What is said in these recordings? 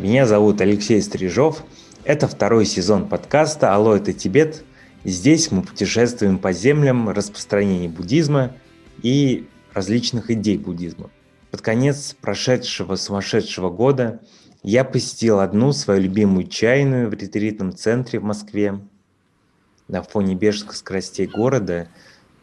Меня зовут Алексей Стрижов. Это второй сезон подкаста «Алло, это Тибет». Здесь мы путешествуем по землям распространения буддизма и различных идей буддизма. Под конец прошедшего сумасшедшего года я посетил одну свою любимую чайную в ретритном центре в Москве. На фоне бежских скоростей города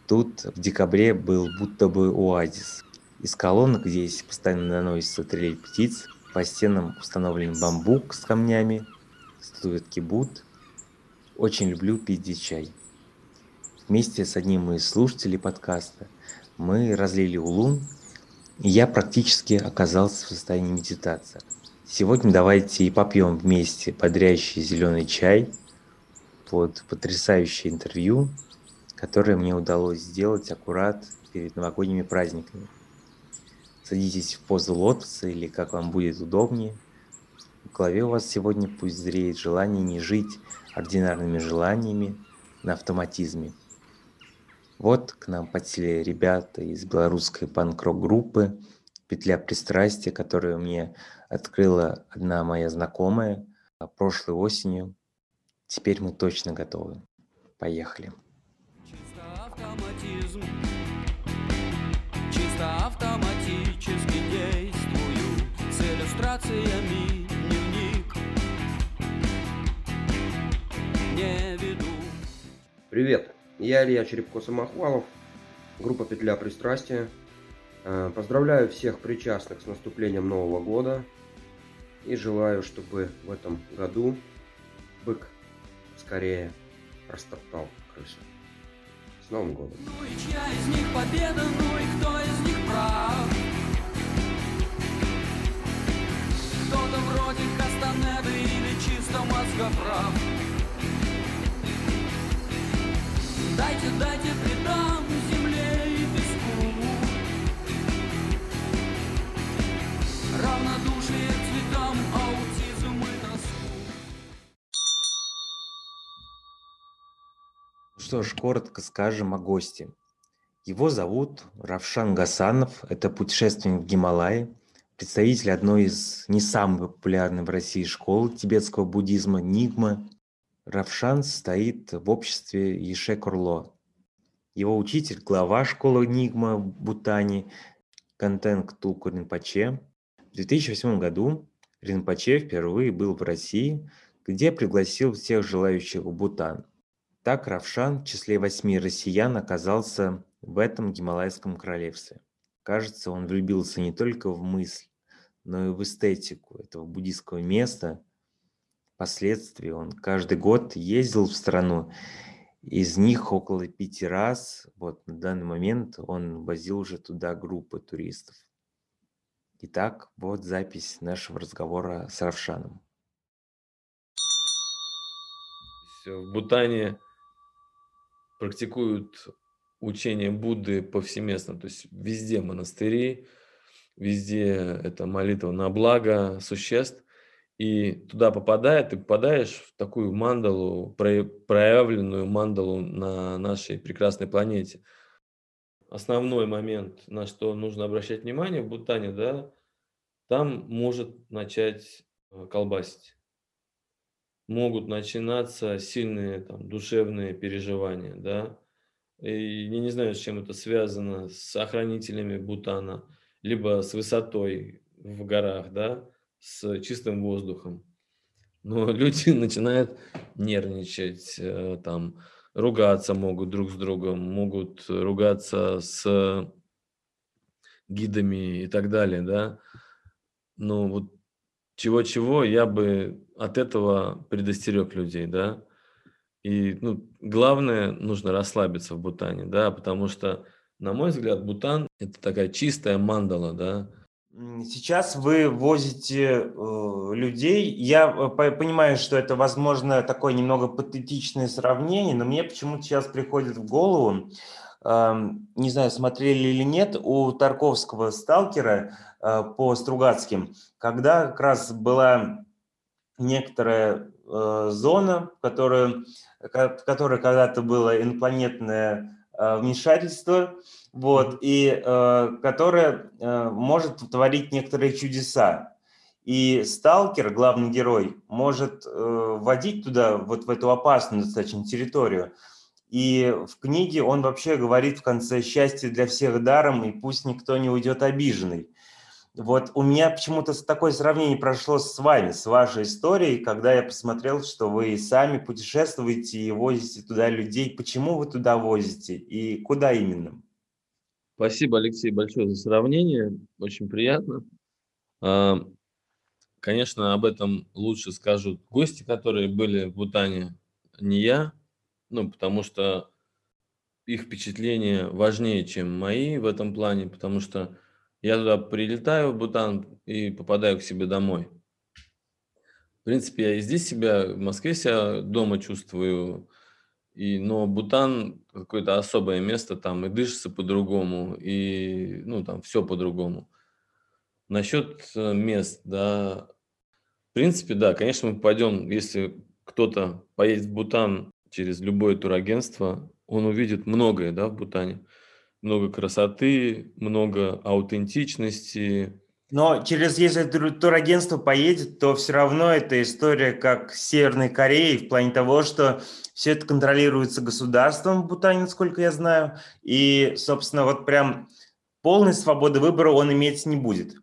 тут в декабре был будто бы оазис. Из колонок здесь постоянно наносится трель птиц, по стенам установлен бамбук с камнями, статуэтки Буд. Очень люблю пить чай. Вместе с одним из слушателей подкаста мы разлили улун, и я практически оказался в состоянии медитации. Сегодня давайте и попьем вместе бодрящий зеленый чай под потрясающее интервью, которое мне удалось сделать аккурат перед новогодними праздниками. Садитесь в позу лотоса или как вам будет удобнее. В голове у вас сегодня пусть зреет желание не жить ординарными желаниями на автоматизме. Вот к нам подсели ребята из белорусской панк-рок группы «Петля пристрастия», которую мне открыла одна моя знакомая прошлой осенью. Теперь мы точно готовы. Поехали. Чисто автоматизм. Я Илья Черепко-Самохвалов, группа «Петля пристрастия». Э, поздравляю всех причастных с наступлением Нового года – и желаю, чтобы в этом году бык скорее растоптал крысу. С Новым годом! Ну и чья из них победа, ну и кто из них прав? Кто-то вроде Кастанеды или чисто мозгоправ. Дайте, дайте, предам земле и песку. Равнодушие что ж, коротко скажем о госте. Его зовут Равшан Гасанов, это путешественник в Гималайи, представитель одной из не самых популярных в России школ тибетского буддизма Нигма. Равшан стоит в обществе Еше Курло. Его учитель, глава школы Нигма Кантенг Тулку Ринпоче. В 2008 году Ринпоче впервые был в России, где пригласил всех желающих в Бутан – так Равшан в числе восьми россиян оказался в этом Гималайском королевстве. Кажется, он влюбился не только в мысль, но и в эстетику этого буддийского места. Впоследствии он каждый год ездил в страну, из них около пяти раз, вот на данный момент он возил уже туда группы туристов. Итак, вот запись нашего разговора с Равшаном. В Бутане практикуют учение Будды повсеместно, то есть везде монастыри, везде это молитва на благо существ, и туда попадает, ты попадаешь в такую мандалу, проявленную мандалу на нашей прекрасной планете. Основной момент, на что нужно обращать внимание в Бутане, да, там может начать э, колбасить. Могут начинаться сильные там, душевные переживания, да, и я не знаю, с чем это связано, с охранителями Бутана, либо с высотой в горах, да, с чистым воздухом. Но люди начинают нервничать, э, там, ругаться могут друг с другом, могут ругаться с гидами и так далее, да. Но вот чего-чего, я бы от этого предостерег людей, да. И ну, главное, нужно расслабиться в Бутане, да, потому что, на мой взгляд, Бутан – это такая чистая мандала, да. Сейчас вы возите э, людей. Я э, понимаю, что это, возможно, такое немного патетичное сравнение, но мне почему-то сейчас приходит в голову, э, не знаю, смотрели или нет, у Тарковского сталкера э, по Стругацким – когда как раз была некоторая э, зона, которая, в которой когда-то было инопланетное э, вмешательство, вот, и э, которая э, может творить некоторые чудеса. И сталкер, главный герой, может э, водить туда, вот в эту опасную достаточно территорию. И в книге он вообще говорит в конце «счастье для всех даром, и пусть никто не уйдет обиженный». Вот у меня почему-то такое сравнение прошло с вами, с вашей историей, когда я посмотрел, что вы сами путешествуете и возите туда людей. Почему вы туда возите и куда именно? Спасибо, Алексей, большое за сравнение. Очень приятно. А, конечно, об этом лучше скажут гости, которые были в Бутане, не я, ну, потому что их впечатления важнее, чем мои в этом плане, потому что я туда прилетаю в Бутан и попадаю к себе домой. В принципе, я и здесь себя, в Москве себя дома чувствую, и, но Бутан какое-то особое место, там и дышится по-другому, и ну там все по-другому. Насчет э, мест, да, в принципе, да, конечно, мы пойдем, если кто-то поедет в Бутан через любое турагентство, он увидит многое, да, в Бутане много красоты, много аутентичности. Но через, если турагентство поедет, то все равно эта история как с Северной Кореей в плане того, что все это контролируется государством в Бутане, насколько я знаю, и, собственно, вот прям полной свободы выбора он иметь не будет.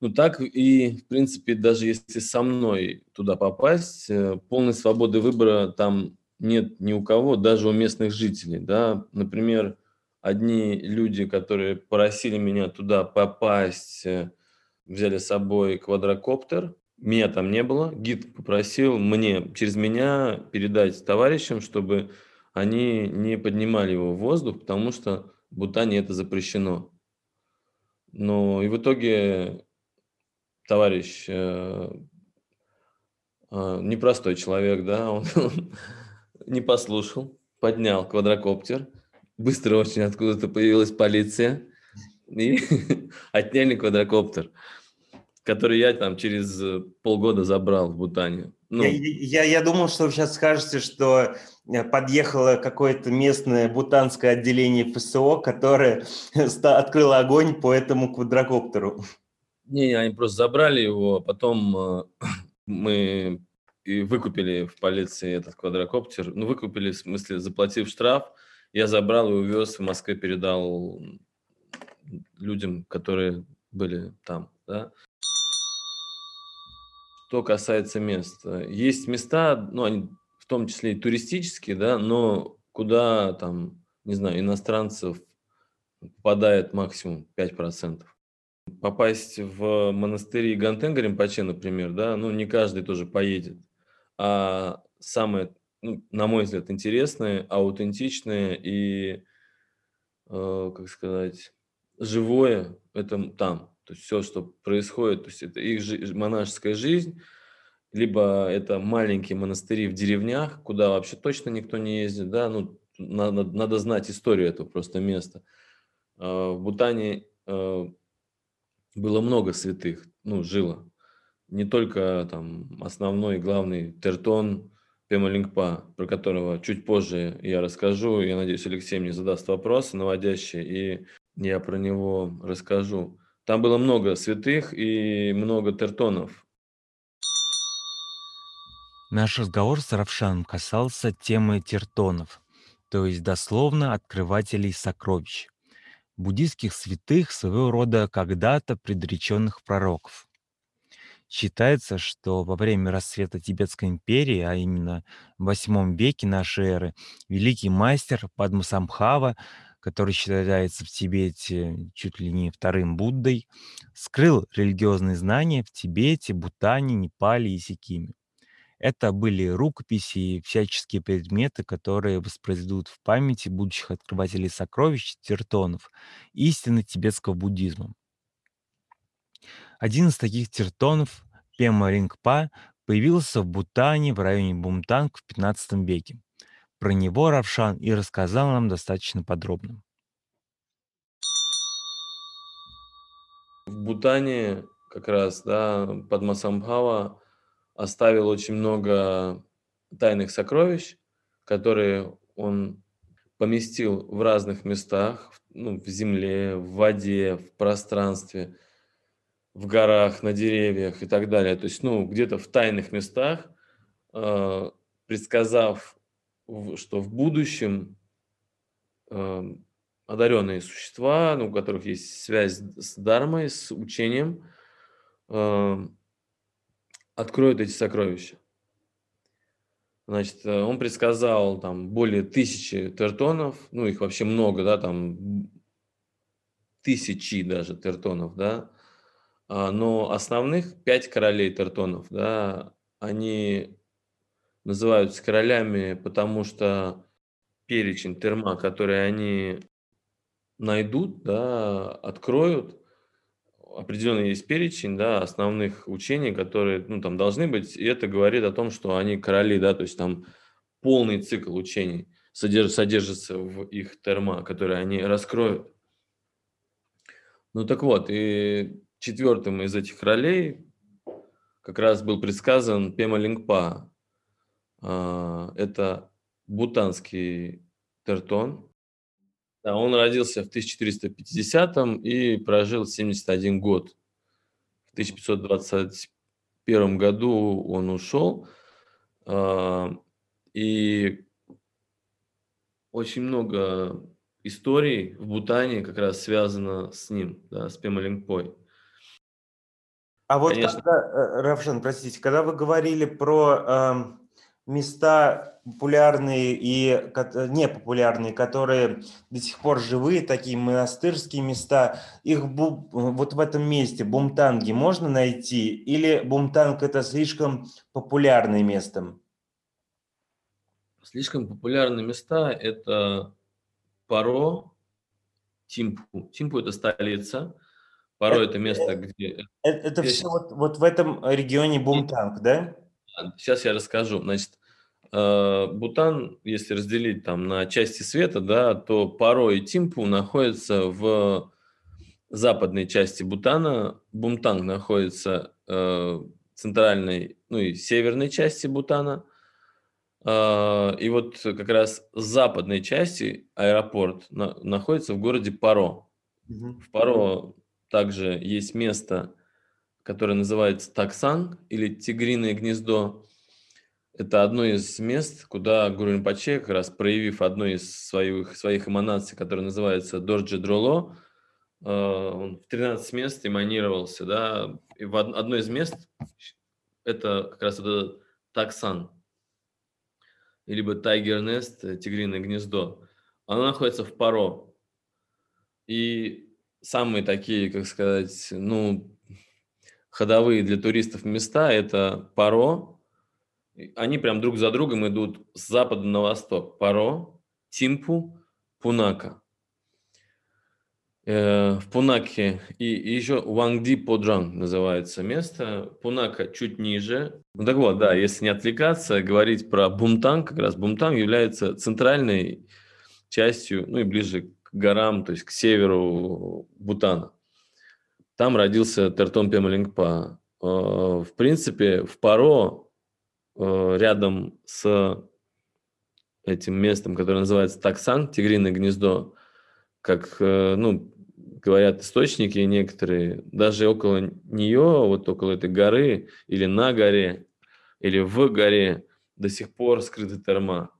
Ну так и, в принципе, даже если со мной туда попасть, э, полной свободы выбора там нет ни у кого, даже у местных жителей. Да? Например, одни люди, которые просили меня туда попасть, э, взяли с собой квадрокоптер. Меня там не было. Гид попросил мне через меня передать товарищам, чтобы они не поднимали его в воздух, потому что в Бутане это запрещено. Но и в итоге товарищ э, э, непростой человек, да, он, он не послушал, поднял квадрокоптер, быстро очень откуда-то появилась полиция и отняли квадрокоптер, который я там через э, полгода забрал в Бутане. Ну. Я, я, я думал, что вы сейчас скажете, что э, подъехало какое-то местное бутанское отделение ФСО, которое открыло огонь по этому квадрокоптеру. Не, они просто забрали его, а потом э, мы и выкупили в полиции этот квадрокоптер. Ну, выкупили, в смысле, заплатив штраф, я забрал и увез в Москве, передал людям, которые были там. Да? Что касается мест, есть места, ну, они в том числе и туристические, да, но куда там, не знаю, иностранцев попадает максимум 5%. Попасть в монастыри Гантенга Римпаче, например, да, ну, не каждый тоже поедет. А самое ну, на мой взгляд, интересные, аутентичные и, э, как сказать, живое это там. То есть все, что происходит, то есть это их жи- монашеская жизнь, либо это маленькие монастыри в деревнях, куда вообще точно никто не ездит, да, ну, надо, надо знать историю этого просто места. Э, в Бутане э, было много святых, ну, жило. Не только там основной, главный Тертон, Пема Лингпа, про которого чуть позже я расскажу. Я надеюсь, Алексей мне задаст вопросы наводящие, и я про него расскажу. Там было много святых и много тертонов. Наш разговор с Равшаном касался темы тертонов, то есть дословно открывателей сокровищ, буддийских святых, своего рода когда-то предреченных пророков. Считается, что во время расцвета Тибетской империи, а именно в восьмом веке нашей эры, великий мастер Падмасамхава, который считается в Тибете чуть ли не вторым Буддой, скрыл религиозные знания в Тибете, Бутане, Непале и Сикиме. Это были рукописи и всяческие предметы, которые воспроизведут в памяти будущих открывателей сокровищ тертонов истины тибетского буддизма. Один из таких тертонов, Пема Рингпа, появился в Бутане в районе Бумтанг в 15 веке. Про него Равшан и рассказал нам достаточно подробно. В Бутане как раз, да, Падмасамбхава оставил очень много тайных сокровищ, которые он поместил в разных местах, ну, в земле, в воде, в пространстве – в горах, на деревьях и так далее. То есть, ну, где-то в тайных местах, э, предсказав, что в будущем э, одаренные существа, ну, у которых есть связь с дармой, с учением, э, откроют эти сокровища. Значит, э, он предсказал там более тысячи тертонов, ну, их вообще много, да, там тысячи даже тертонов, да, но основных пять королей тертонов, да, они называются королями, потому что перечень терма, который они найдут, да, откроют, определенный есть перечень, да, основных учений, которые, ну, там должны быть, и это говорит о том, что они короли, да, то есть там полный цикл учений содерж, содержится в их терма, которые они раскроют. Ну так вот, и четвертым из этих ролей как раз был предсказан Пема Лингпа. А, это бутанский тертон. Он родился в 1450 и прожил 71 год. В 1521 году он ушел. А, и очень много историй в Бутане как раз связано с ним, да, с Пема Лингпой. А вот Конечно. когда, э, Равшан, простите, когда вы говорили про э, места популярные и непопулярные, которые до сих пор живые, такие монастырские места, их вот в этом месте, Бумтанги, можно найти? Или Бумтанг это слишком популярное место? Слишком популярные места – это Паро, Тимпу. Тимпу – это столица – Порой это, это место, э, где... Это, это все вот, вот в этом регионе Бумтанг, да? Сейчас я расскажу. Значит, э, Бутан, если разделить там на части света, да, то Паро и Тимпу находятся в западной части Бутана. Бумтанг находится э, в центральной, ну и северной части Бутана. И вот как раз с западной части аэропорт находится в городе Паро. Угу. В Паро также есть место, которое называется Таксан или Тигриное гнездо. Это одно из мест, куда Гуру Ринпоче, как раз проявив одну из своих, своих эманаций, которая называется Дорджи Дроло, э, он в 13 мест эманировался, да, и в одно из мест это как раз это Таксан, либо Тайгер Нест, Тигриное гнездо. Оно находится в Паро. И самые такие, как сказать, ну, ходовые для туристов места – это Паро. Они прям друг за другом идут с запада на восток. Паро, Тимпу, Пунака. Э, в Пунаке и, еще Вангди Поджанг называется место. Пунака чуть ниже. Ну так вот, да, если не отвлекаться, говорить про Бумтанг, как раз Бумтанг является центральной частью, ну и ближе горам, то есть к северу Бутана. Там родился Тертон Пемалингпа. Э, в принципе, в Паро, э, рядом с этим местом, которое называется Таксан, Тигриное гнездо, как, э, ну, говорят источники некоторые, даже около нее, вот около этой горы, или на горе, или в горе до сих пор скрыты терма.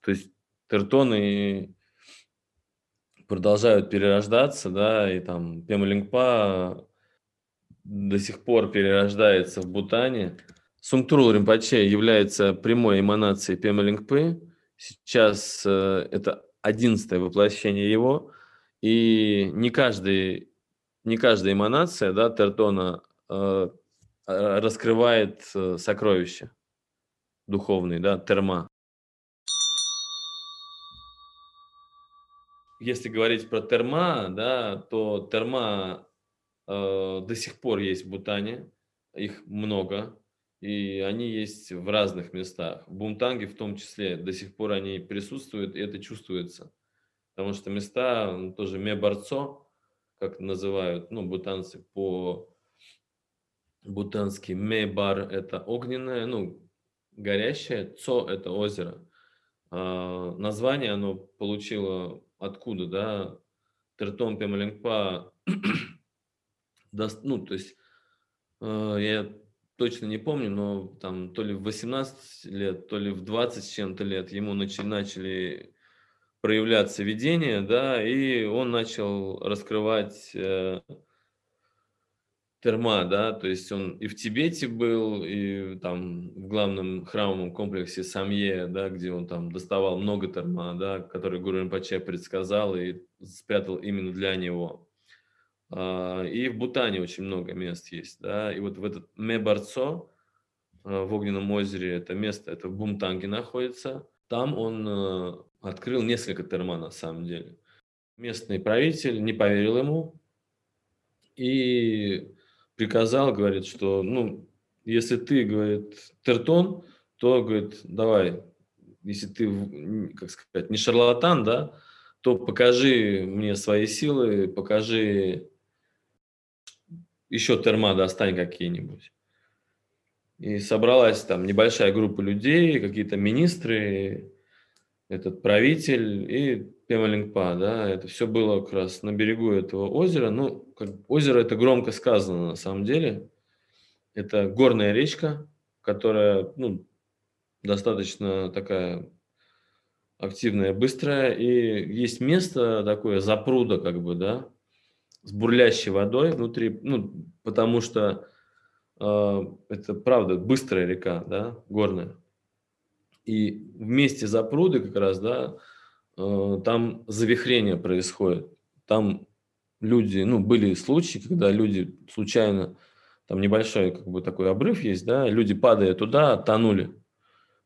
То есть тертоны продолжают перерождаться, да, и там Пемалингпа до сих пор перерождается в Бутане. Сунгтрул Римпаче является прямой эманацией Пемалингпы. Сейчас э, это одиннадцатое воплощение его, и не каждый, не каждая эманация, да, Тертона э, раскрывает э, сокровища духовные, да, терма. Если говорить про терма, да, то терма э, до сих пор есть в Бутане, их много, и они есть в разных местах. В Бумтанге в том числе до сих пор они присутствуют, и это чувствуется. Потому что места, ну, тоже мебарцо, как называют, ну, бутанцы по бутански мебар – это огненное, ну, горящее, цо – это озеро. А, название оно получило откуда, да, Тертон Пемалингпа, ну, то есть Э, я точно не помню, но там то ли в 18 лет, то ли в 20 с чем-то лет ему начали, начали проявляться видения, да, и он начал раскрывать э, терма, да, то есть он и в Тибете был, и там в главном храмовом комплексе Самье, да, где он там доставал много терма, да, который Гуру Римпаче предсказал и спрятал именно для него. А, и в Бутане очень много мест есть, да, и вот в этот Мебарцо, а, в Огненном озере, это место, это в Бумтанге находится, там он э, открыл несколько терма на самом деле. Местный правитель не поверил ему и приказал, говорит, что, ну, если ты, говорит, тертон, то, говорит, давай, если ты, как сказать, не шарлатан, да, то покажи мне свои силы, покажи еще терма достань какие-нибудь. И собралась там небольшая группа людей, какие-то министры, этот правитель и Пемалингпа, да, это все было как раз на берегу этого озера. Ну, как, озеро это громко сказано на самом деле. Это горная речка, которая, ну, достаточно такая активная, быстрая, и есть место такое, запруда, как бы, да, с бурлящей водой внутри, ну, потому что э, это правда быстрая река, да, горная. И вместе запруды как раз, да, там завихрение происходит. Там люди, ну, были случаи, когда люди случайно, там небольшой как бы такой обрыв есть, да, люди, падая туда, тонули.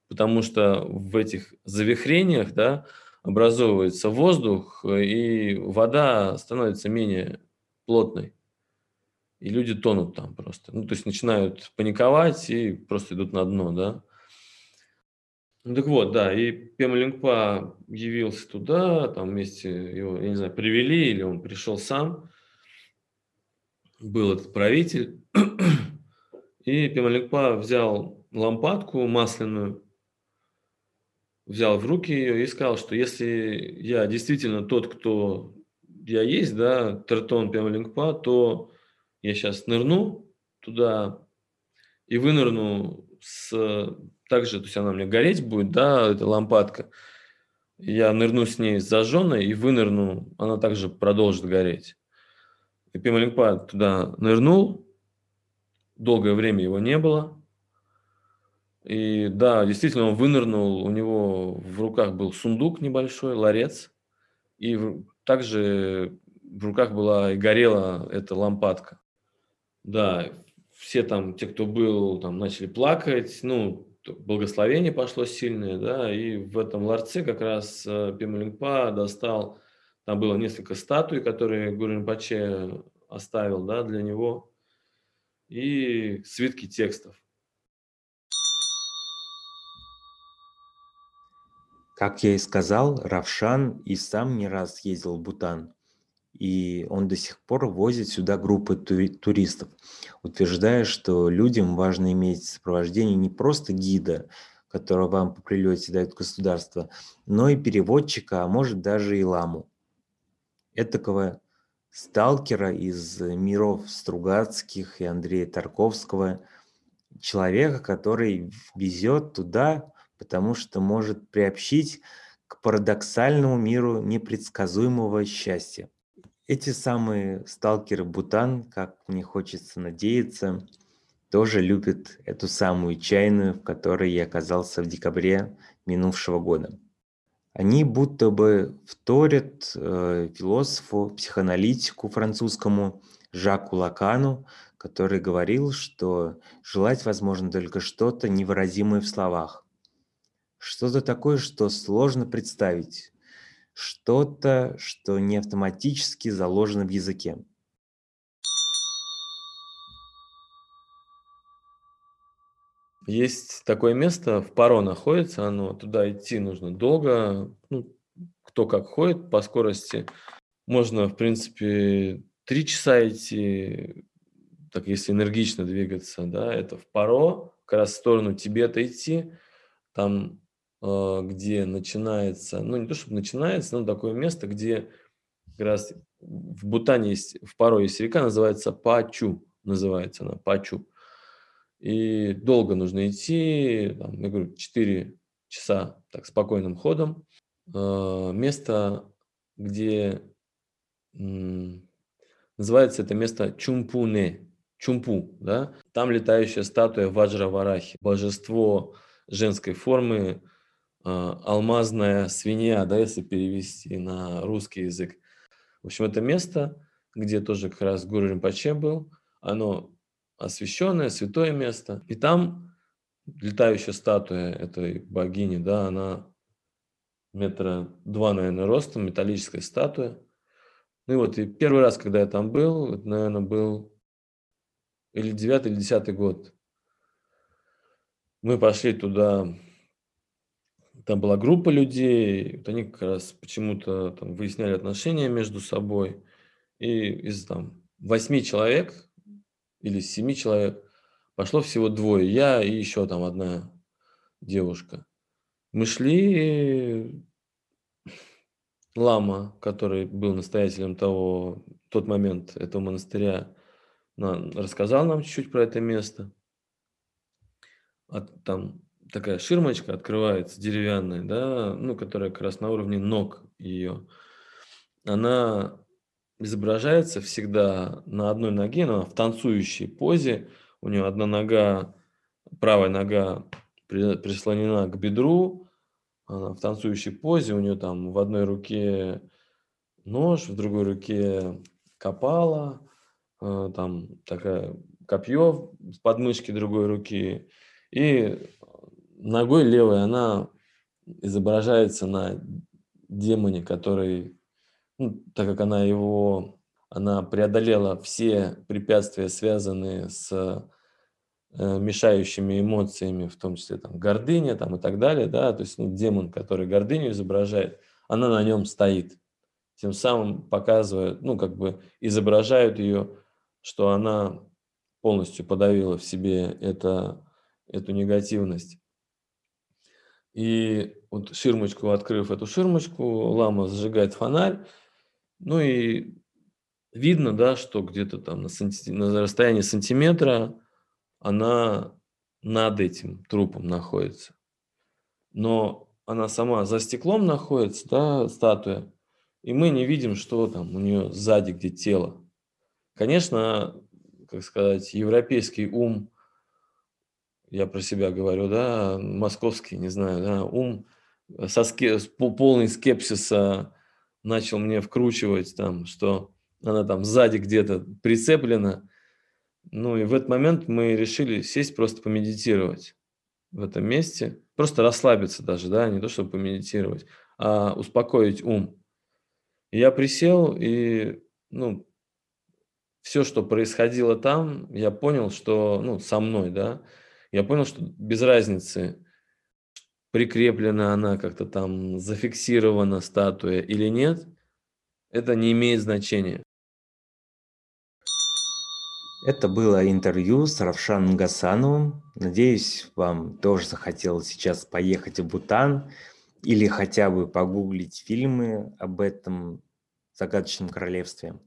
Потому что в этих завихрениях, да, образовывается воздух, и вода становится менее плотной. И люди тонут там просто. Ну, то есть начинают паниковать и просто идут на дно, да. Ну, так вот, да, и Пема Лингпа явился туда, там вместе его, я не знаю, привели или он пришел сам. Был этот правитель. И Пема Лингпа взял лампадку масляную, взял в руки ее и сказал, что если я действительно тот, кто я есть, да, Тертон Пема Лингпа, то я сейчас нырну туда и вынырну с также, то есть она у меня гореть будет, да, эта лампадка. Я нырну с ней зажженной и вынырну, она также продолжит гореть. И Пималингпа туда нырнул, долгое время его не было. И да, действительно, он вынырнул, у него в руках был сундук небольшой, ларец, и также в руках была и горела эта лампадка. Да, все там, те, кто был, там начали плакать, ну, благословение пошло сильное, да, и в этом ларце как раз э, Пималингпа достал, там было несколько статуй, которые Гурин Паче оставил, да, для него, и свитки текстов. Как я и сказал, Равшан и сам не раз ездил в Бутан и он до сих пор возит сюда группы туристов, утверждая, что людям важно иметь сопровождение не просто гида, которого вам по прилете дает государство, но и переводчика, а может даже и ламу. Этакого сталкера из миров Стругацких и Андрея Тарковского, человека, который везет туда, потому что может приобщить к парадоксальному миру непредсказуемого счастья. Эти самые сталкеры Бутан, как мне хочется надеяться, тоже любят эту самую чайную, в которой я оказался в декабре минувшего года. Они будто бы вторят э, философу, психоаналитику французскому Жаку Лакану, который говорил, что желать возможно только что-то невыразимое в словах. Что-то такое, что сложно представить, что-то, что не автоматически заложено в языке. Есть такое место, в Паро находится, оно туда идти нужно долго, ну, кто как ходит по скорости. Можно, в принципе, три часа идти, так если энергично двигаться, да, это в Паро, как раз в сторону Тибета идти, там где начинается, ну не то чтобы начинается, но такое место, где как раз в Бутане есть, в Паро есть река, называется Пачу. называется она, Пачу. И долго нужно идти, там, я говорю, 4 часа так спокойным ходом. Э, место, где называется это место Чумпуне, Чумпу, да, там летающая статуя Ваджраварахи, божество женской формы, а, алмазная свинья, да, если перевести на русский язык. В общем, это место, где тоже как раз Гуру Римпаче был, оно освященное, святое место. И там летающая статуя этой богини, да, она метра два, наверное, ростом, металлическая статуя. Ну и вот, и первый раз, когда я там был, это, наверное, был или девятый, или десятый год. Мы пошли туда там была группа людей, вот они как раз почему-то там выясняли отношения между собой. И из там восьми человек или семи человек пошло всего двое. Я и еще там одна девушка. Мы шли, лама, который был настоятелем того, тот момент этого монастыря, рассказал нам чуть-чуть про это место. А там такая ширмочка открывается, деревянная, да, ну, которая как раз на уровне ног ее. Она изображается всегда на одной ноге, но в танцующей позе. У нее одна нога, правая нога прислонена к бедру, она в танцующей позе, у нее там в одной руке нож, в другой руке копала, э, там такая копье с подмышки другой руки. И ногой левой она изображается на демоне, который, ну, так как она его, она преодолела все препятствия, связанные с э, мешающими эмоциями, в том числе там гордыня там, и так далее, да, то есть ну, демон, который гордыню изображает, она на нем стоит, тем самым показывают, ну, как бы изображают ее, что она полностью подавила в себе это, эту негативность. И вот ширмочку, открыв эту ширмочку, лама зажигает фонарь. Ну и видно, да, что где-то там на, санти... на расстоянии сантиметра она над этим трупом находится. Но она сама за стеклом находится, да, статуя, и мы не видим, что там у нее сзади, где тело. Конечно, как сказать, европейский ум я про себя говорю, да, московский, не знаю, да, ум со ски, полный скепсиса начал мне вкручивать там, что она там сзади где-то прицеплена. Ну и в этот момент мы решили сесть просто помедитировать в этом месте, просто расслабиться даже, да, не то чтобы помедитировать, а успокоить ум. Я присел и, ну, все, что происходило там, я понял, что, ну, со мной, да, я понял, что без разницы, прикреплена она как-то там, зафиксирована статуя или нет, это не имеет значения. Это было интервью с Равшаном Гасановым. Надеюсь, вам тоже захотелось сейчас поехать в Бутан или хотя бы погуглить фильмы об этом загадочном королевстве.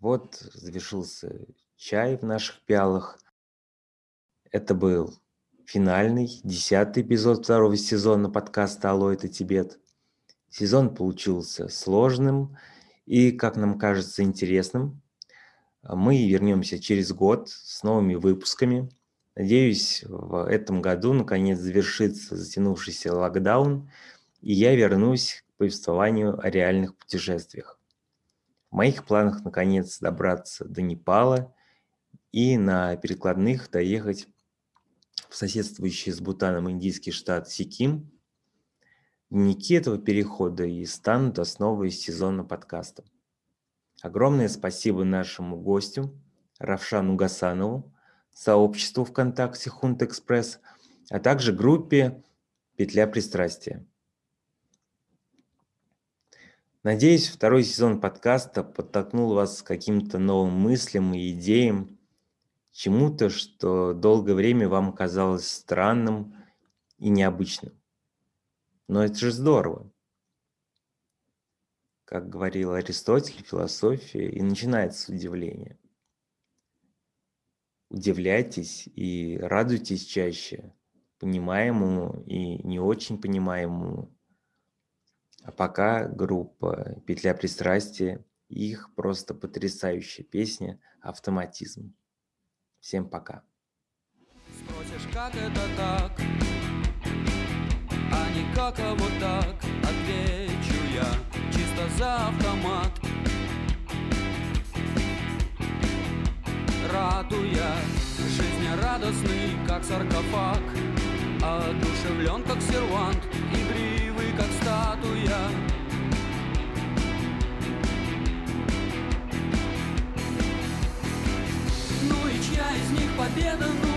Вот завершился чай в наших пиалах. Это был финальный, десятый эпизод второго сезона подкаста «Алло, это Тибет». Сезон получился сложным и, как нам кажется, интересным. Мы вернемся через год с новыми выпусками. Надеюсь, в этом году наконец завершится затянувшийся локдаун, и я вернусь к повествованию о реальных путешествиях. В моих планах наконец добраться до Непала и на перекладных доехать в соседствующий с Бутаном индийский штат Сиким. Дневники этого перехода и станут основой сезона подкаста. Огромное спасибо нашему гостю Равшану Гасанову, сообществу ВКонтакте Хунт Экспресс, а также группе «Петля пристрастия». Надеюсь, второй сезон подкаста подтолкнул вас к каким-то новым мыслям и идеям, чему-то, что долгое время вам казалось странным и необычным. Но это же здорово. Как говорил Аристотель, философия и начинается с удивления. удивляйтесь и радуйтесь чаще понимаемому и не очень понимаемому. А пока группа «Петля пристрастия» их просто потрясающая песня «Автоматизм». Всем пока. Спросишь, как это так? А не как а вот так Отвечу я чисто за автомат Радуя, жизнерадостный, как саркофаг Одушевлен, как сервант, игривый, как статуя Из них победа, ну